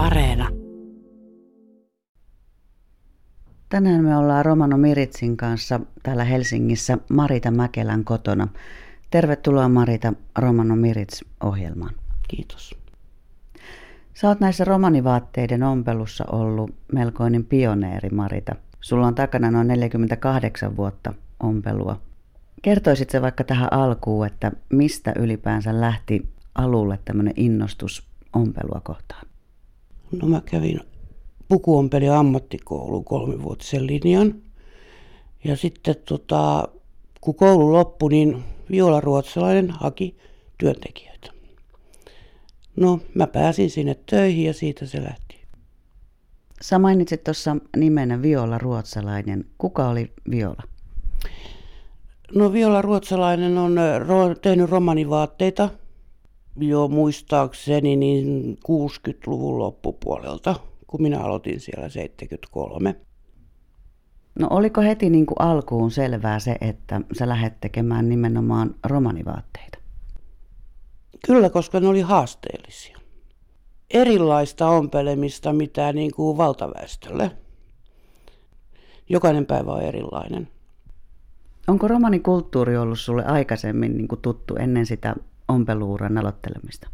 Areena. Tänään me ollaan Romano Miritsin kanssa täällä Helsingissä Marita Mäkelän kotona. Tervetuloa Marita Romano Mirits-ohjelmaan. Kiitos. Sä oot näissä romanivaatteiden ompelussa ollut melkoinen pioneeri, Marita. Sulla on takana noin 48 vuotta ompelua. Kertoisit se vaikka tähän alkuun, että mistä ylipäänsä lähti alulle tämmöinen innostus ompelua kohtaan? No mä kävin pukuompeli ammattikoulu kolmivuotisen linjan. Ja sitten tota, kun koulu loppui, niin Viola Ruotsalainen haki työntekijöitä. No, mä pääsin sinne töihin ja siitä se lähti. Sä mainitsit tuossa nimenä Viola Ruotsalainen. Kuka oli Viola? No Viola Ruotsalainen on tehnyt romanivaatteita jo muistaakseni niin 60-luvun loppupuolelta, kun minä aloitin siellä 73. No oliko heti niin kuin alkuun selvää se, että sä lähdet tekemään nimenomaan romanivaatteita? Kyllä, koska ne oli haasteellisia. Erilaista ompelemista mitä niin kuin valtaväestölle. Jokainen päivä on erilainen. Onko romanikulttuuri ollut sulle aikaisemmin niin kuin tuttu ennen sitä ompeluuran aloittelemista?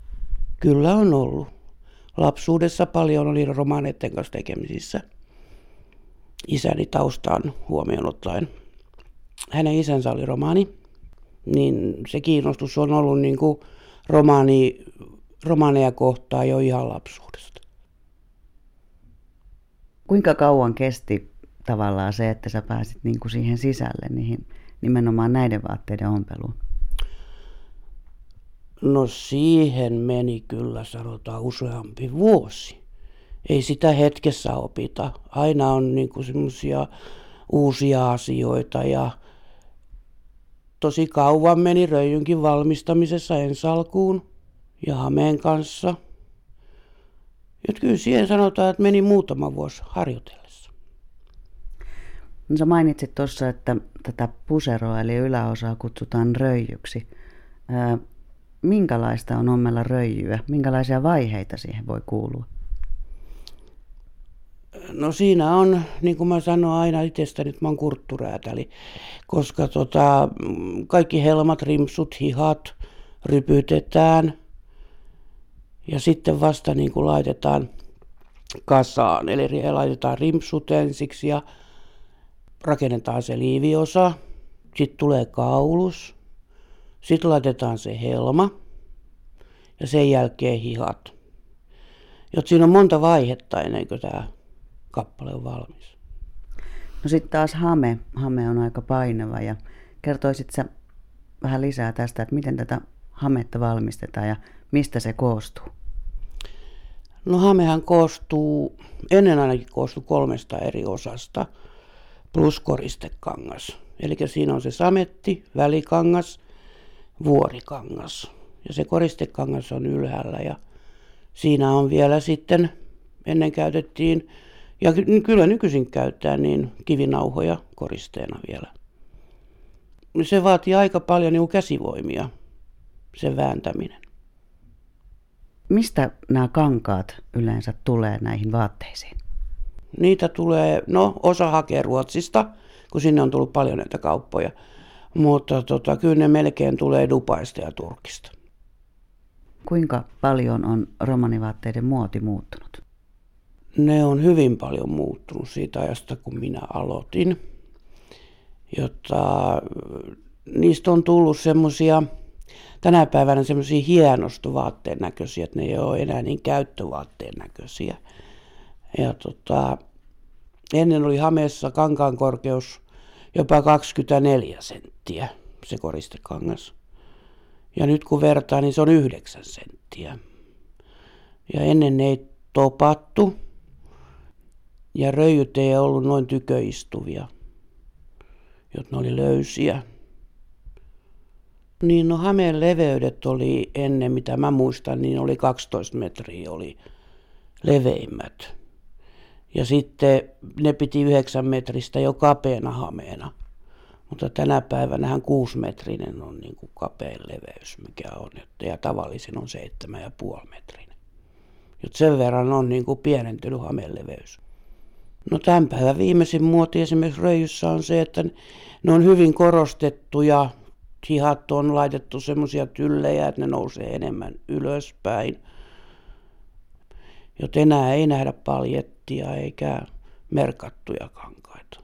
Kyllä on ollut. Lapsuudessa paljon oli romaneiden kanssa tekemisissä. Isäni taustaan huomioon ottaen. Hänen isänsä oli romaani, niin se kiinnostus on ollut niin kuin romaani, romaaneja kohtaan jo ihan lapsuudesta. Kuinka kauan kesti tavallaan se, että sä pääsit niin kuin siihen sisälle, niihin, nimenomaan näiden vaatteiden ompeluun? No siihen meni kyllä sanotaan useampi vuosi. Ei sitä hetkessä opita. Aina on niin semmoisia uusia asioita ja tosi kauan meni röijynkin valmistamisessa ensalkuun ja hameen kanssa. Ja kyllä siihen sanotaan, että meni muutama vuosi harjoitellessa. No sä mainitsit tuossa, että tätä puseroa eli yläosaa kutsutaan röijyksi. Minkälaista on ommella röijyä? Minkälaisia vaiheita siihen voi kuulua? No siinä on, niin kuin mä sanon aina itsestäni, että mä oon kurtturäätäli, koska tota, kaikki helmat, rimsut, hihat rypytetään ja sitten vasta niin kuin laitetaan kasaan. Eli laitetaan rimsut ensiksi ja rakennetaan se liiviosa, sitten tulee kaulus, sitten laitetaan se helma ja sen jälkeen hihat. Jotta siinä on monta vaihetta ennen kuin tämä kappale on valmis. No sitten taas hame. Hame on aika painava ja kertoisit sä vähän lisää tästä, että miten tätä hametta valmistetaan ja mistä se koostuu? No hamehan koostuu, ennen ainakin koostuu kolmesta eri osasta plus koristekangas. Eli siinä on se sametti, välikangas, vuorikangas. Ja se koristekangas on ylhäällä ja siinä on vielä sitten, ennen käytettiin ja kyllä nykyisin käyttää niin kivinauhoja koristeena vielä. Se vaatii aika paljon niin käsivoimia, se vääntäminen. Mistä nämä kankaat yleensä tulee näihin vaatteisiin? Niitä tulee, no osa hakee Ruotsista, kun sinne on tullut paljon näitä kauppoja. Mutta tota, kyllä ne melkein tulee Dubaista ja Turkista. Kuinka paljon on romanivaatteiden muoti muuttunut? ne on hyvin paljon muuttunut siitä ajasta, kun minä aloitin. Jotta niistä on tullut semmoisia, tänä päivänä semmoisia hienostovaatteen näköisiä, että ne ei ole enää niin käyttövaatteen näköisiä. Ja tota, ennen oli Hameessa kankaan korkeus jopa 24 senttiä, se koristekangas. Ja nyt kun vertaa, niin se on 9 senttiä. Ja ennen ne ei topattu, ja röijyt ei ollut noin tyköistuvia, jotta ne oli löysiä. Niin no hameen leveydet oli ennen, mitä mä muistan, niin oli 12 metriä oli leveimmät. Ja sitten ne piti 9 metristä jo kapeana hameena. Mutta tänä päivänä 6 metrinen on niin kuin kapein leveys, mikä on. Ja tavallisin on 7,5 metrinen. sen verran on niin kuin pienentynyt hameleveys. No tämän päivän viimeisin muoti esimerkiksi röijyssä on se, että ne on hyvin korostettuja. Hihat on laitettu semmoisia tyllejä, että ne nousee enemmän ylöspäin. Joten enää ei nähdä paljettia eikä merkattuja kankaita.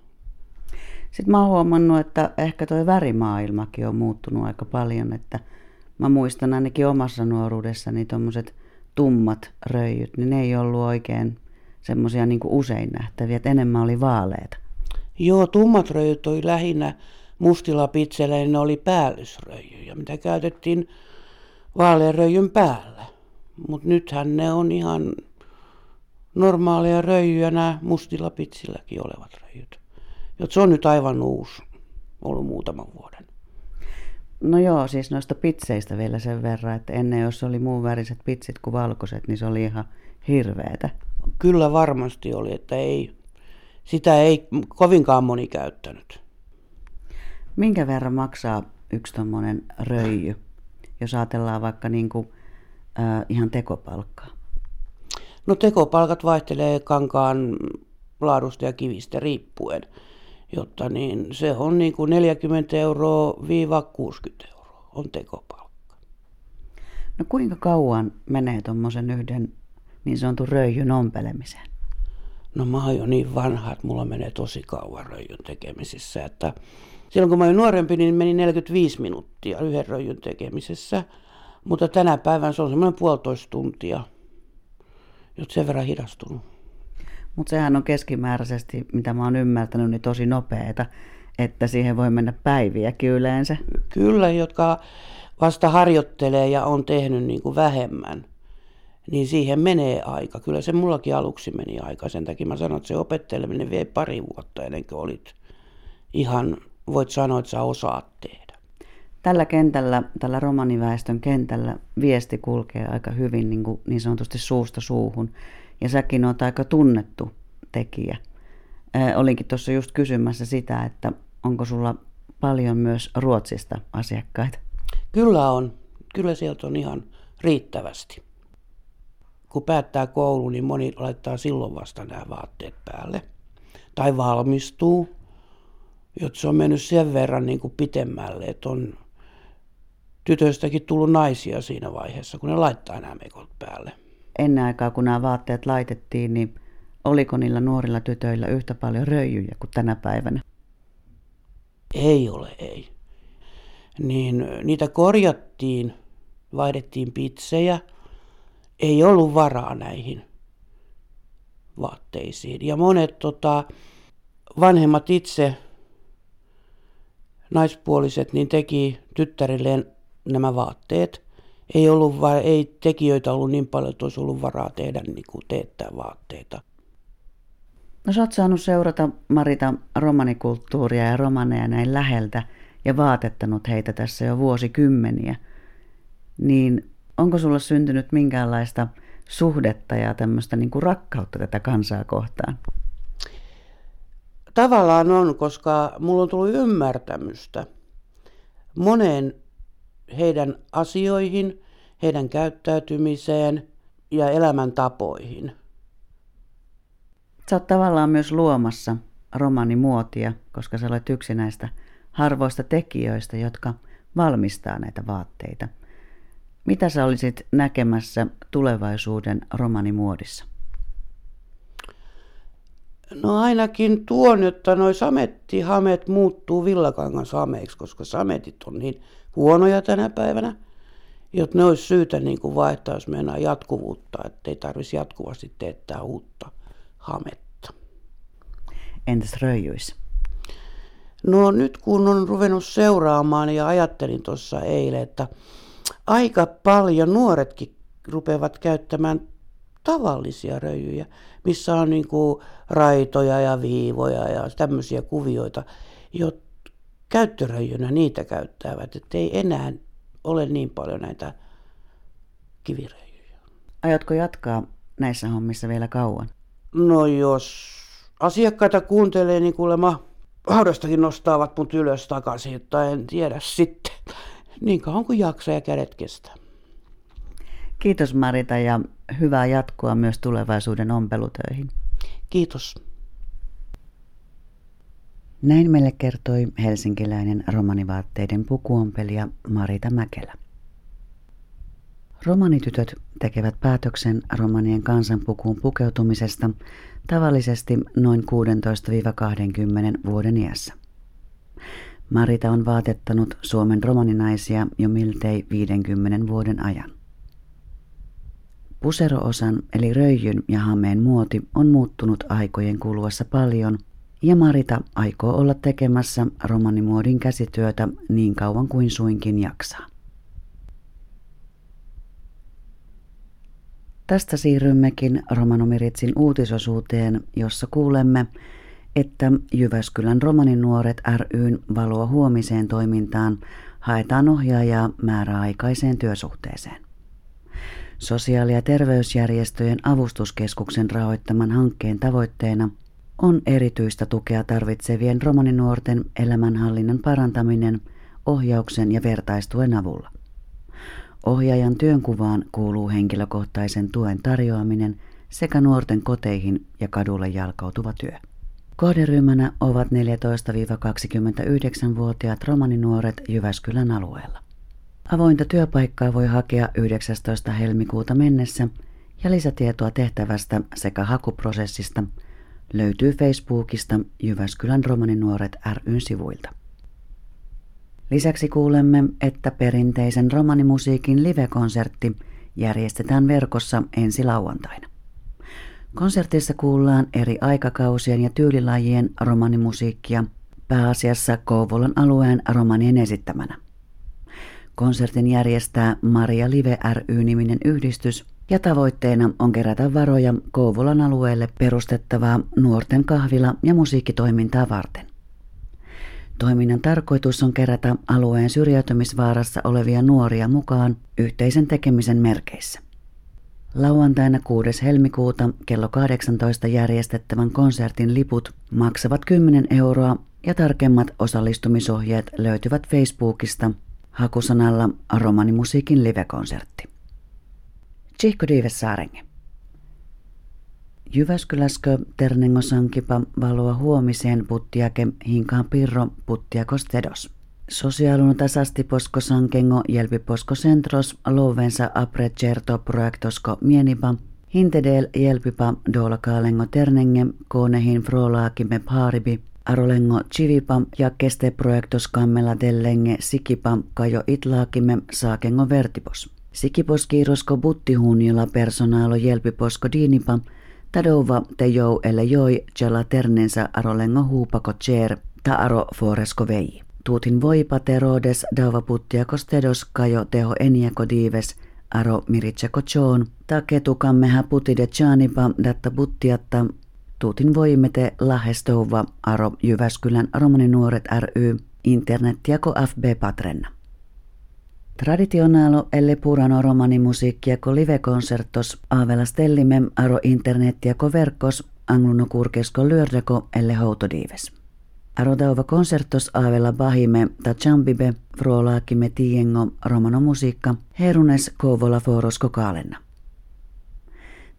Sitten mä oon huomannut, että ehkä toi värimaailmakin on muuttunut aika paljon, että mä muistan ainakin omassa nuoruudessani tuommoiset tummat röijyt, niin ne ei ollut oikein semmoisia niin usein nähtäviä, että enemmän oli vaaleita. Joo, tummat röijyt oli lähinnä mustilla pitsellä, niin ne oli päällysröijyjä, mitä käytettiin vaalearöijyn päällä. Mutta nythän ne on ihan normaaleja röijyjä nämä mustilla pitsilläkin olevat röijyt. Jot se on nyt aivan uusi, ollut muutaman vuoden. No joo, siis noista pitseistä vielä sen verran, että ennen jos oli muun väriset pitsit kuin valkoiset, niin se oli ihan hirveetä. Kyllä varmasti oli, että ei, sitä ei kovinkaan moni käyttänyt. Minkä verran maksaa yksi tuommoinen röijy, jos ajatellaan vaikka niin kuin, äh, ihan tekopalkkaa? No tekopalkat vaihtelee kankaan laadusta ja kivistä riippuen, jotta niin se on niin kuin 40 euroa viiva 60 euroa on tekopalkka. No kuinka kauan menee tuommoisen yhden niin sanotun röijyn ompelemiseen? No mä oon jo niin vanha, että mulla menee tosi kauan röijyn tekemisissä, että silloin kun mä olin nuorempi, niin meni 45 minuuttia yhden röijyn tekemisessä, mutta tänä päivänä se on semmoinen puolitoista tuntia, jotta sen verran hidastunut. Mutta sehän on keskimääräisesti, mitä mä oon ymmärtänyt, niin tosi nopeeta, että siihen voi mennä päiviäkin yleensä. Kyllä, jotka vasta harjoittelee ja on tehnyt niin kuin vähemmän, niin siihen menee aika. Kyllä se mullakin aluksi meni aika. Sen takia mä sanon, että se opetteleminen vie pari vuotta ennen kuin olit ihan, voit sanoa, että sä osaat tehdä. Tällä kentällä, tällä romaniväestön kentällä viesti kulkee aika hyvin niin, kuin niin sanotusti suusta suuhun. Ja säkin oot aika tunnettu tekijä. Olinkin tuossa just kysymässä sitä, että onko sulla paljon myös Ruotsista asiakkaita? Kyllä on. Kyllä sieltä on ihan riittävästi. Kun päättää koulu, niin moni laittaa silloin vasta nämä vaatteet päälle. Tai valmistuu, jotta se on mennyt sen verran niin kuin pitemmälle, että on tytöistäkin tullut naisia siinä vaiheessa, kun ne laittaa nämä mekot päälle. Ennen aikaa, kun nämä vaatteet laitettiin, niin oliko niillä nuorilla tytöillä yhtä paljon röijyjä kuin tänä päivänä? Ei ole, ei. Niin niitä korjattiin, vaihdettiin pitsejä. Ei ollut varaa näihin vaatteisiin. Ja monet tota, vanhemmat itse, naispuoliset, niin teki tyttärilleen nämä vaatteet. Ei, ollut va- ei tekijöitä ollut niin paljon, että olisi ollut varaa tehdä niin kuin teettää vaatteita. No sä oot saanut seurata Marita romanikulttuuria ja romaneja näin läheltä ja vaatettanut heitä tässä jo vuosikymmeniä. Niin onko sulla syntynyt minkäänlaista suhdetta ja tämmöistä niin kuin rakkautta tätä kansaa kohtaan? Tavallaan on, koska mulla on tullut ymmärtämystä moneen heidän asioihin, heidän käyttäytymiseen ja elämäntapoihin. Sä oot tavallaan myös luomassa romanimuotia, koska sä olet yksi näistä harvoista tekijöistä, jotka valmistaa näitä vaatteita. Mitä sä olisit näkemässä tulevaisuuden romanimuodissa? No ainakin tuon, että noi samettihamet muuttuu villakangan sameiksi, koska sametit on niin huonoja tänä päivänä, jotta ne olisi syytä niin kuin vaihtaa, jos meinaa jatkuvuutta, ettei tarvitsisi jatkuvasti teettää uutta hametta. Entäs röijyis? No nyt kun on ruvennut seuraamaan ja ajattelin tuossa eilen, että aika paljon nuoretkin rupeavat käyttämään tavallisia röijyjä, missä on niin kuin raitoja ja viivoja ja tämmöisiä kuvioita, jotka käyttöröijynä niitä käyttävät, että ei enää ole niin paljon näitä kiviröijyjä. Aiotko jatkaa näissä hommissa vielä kauan? No jos asiakkaita kuuntelee, niin kuulemma haudastakin nostaavat mut ylös takaisin, tai en tiedä sitten. Niin kauan kuin jaksaa ja kädet kestää. Kiitos Marita ja hyvää jatkoa myös tulevaisuuden ompelutöihin. Kiitos. Näin meille kertoi helsinkiläinen romanivaatteiden pukuompelija Marita Mäkelä. Romanitytöt tekevät päätöksen romanien kansanpukuun pukeutumisesta tavallisesti noin 16-20 vuoden iässä. Marita on vaatettanut Suomen romaninaisia jo miltei 50 vuoden ajan. Puseroosan eli röijyn ja hameen muoti on muuttunut aikojen kuluessa paljon ja Marita aikoo olla tekemässä romanimuodin käsityötä niin kauan kuin suinkin jaksaa. Tästä siirrymmekin Romanomiritsin uutisosuuteen, jossa kuulemme, että Jyväskylän romaninuoret ryn valoa huomiseen toimintaan haetaan ohjaajaa määräaikaiseen työsuhteeseen. Sosiaali- ja terveysjärjestöjen avustuskeskuksen rahoittaman hankkeen tavoitteena on erityistä tukea tarvitsevien romaninuorten elämänhallinnan parantaminen ohjauksen ja vertaistuen avulla. Ohjaajan työnkuvaan kuuluu henkilökohtaisen tuen tarjoaminen sekä nuorten koteihin ja kadulle jalkautuva työ. Kohderyhmänä ovat 14-29-vuotiaat romaninuoret Jyväskylän alueella. Avointa työpaikkaa voi hakea 19. helmikuuta mennessä ja lisätietoa tehtävästä sekä hakuprosessista löytyy Facebookista Jyväskylän romaninuoret ryn sivuilta. Lisäksi kuulemme, että perinteisen romanimusiikin livekonsertti järjestetään verkossa ensi lauantaina. Konsertissa kuullaan eri aikakausien ja tyylilajien romanimusiikkia, pääasiassa Kouvolan alueen romanien esittämänä. Konsertin järjestää Maria Live ry-niminen yhdistys ja tavoitteena on kerätä varoja Kouvolan alueelle perustettavaa nuorten kahvila- ja musiikkitoimintaa varten. Toiminnan tarkoitus on kerätä alueen syrjäytymisvaarassa olevia nuoria mukaan yhteisen tekemisen merkeissä. Lauantaina 6. helmikuuta kello 18 järjestettävän konsertin liput maksavat 10 euroa ja tarkemmat osallistumisohjeet löytyvät Facebookista hakusanalla romanimusiikin livekonsertti. Tsihko Diives Saarenge. Jyväskyläskö ternengosankipa valoa huomiseen puttiake hinkaan pirro puttiakos tedos. Sosiaalun tasasti posko sankengo jelpi posko centros lovensa apre certo projektosko mienipa hintedel jelpipa dolkaalengo ternenge koonehin frolaakimme paaribi arolengo chivipa ja keste projektos kammella dellenge sikipa kajo itlaakimme saakengo vertipos. Sikipos kiirosko buttihunjilla personaalo jelpiposko diinipa Tadova te jou elle joi jala ternensa arolengo huupako tjer ta aro foresko vei. Tuutin voipa terodes dauva puttiakos tedos kajo teho eniako diives aro miritseko choon ta ketukammeha putide chaanipa datta puttiatta tuutin voimete lahestouva aro Jyväskylän romaninuoret ry internettiako FB Patrenna. Traditionaalo elle purano romani musiikkiako live-konsertos aavela stellimem aro internettiako verkkos angluno kurkesko lyördeko elle houtodiives. Aro dauva konsertos aavella bahime ta chambibe frolaakime tiengo romano musiikka herunes kouvola forosko kaalenna.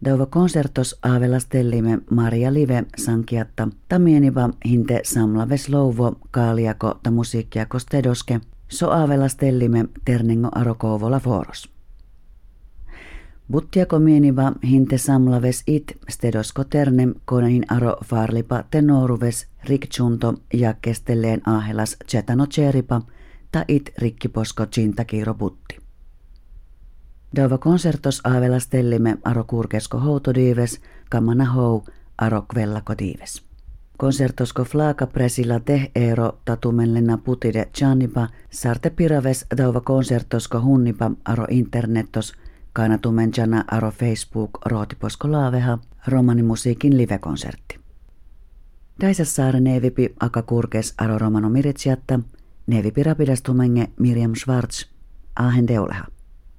Dauva konsertos aavella stellime Maria Live sankiatta tamieniva hinte samlaves louvo kaaliako ta musiikkiako stedoske – so aavella stellime ternengo arokouvola foros. Buttiako mieniva hinte samlaves it stedosko ternem konehin aro farlipa tenoruves rikchunto ja kestelleen aahelas chetano cheripa ta it rikkiposko chintakiiro butti. Dava konsertos aavella stellime aro kurkesko houtodiives kamana hou aro kvellako diives. Konsertosko flaaka presilla te ero tatumellena putide chanipa sarte piraves dauva konsertosko hunnipa aro internetos kanatumen jana aro Facebook rootiposko laaveha romanimusiikin livekonsertti. saare nevipi aka kurkes aro romano miritsiatta nevipi rapidastumenge Miriam Schwartz ahen deuleha.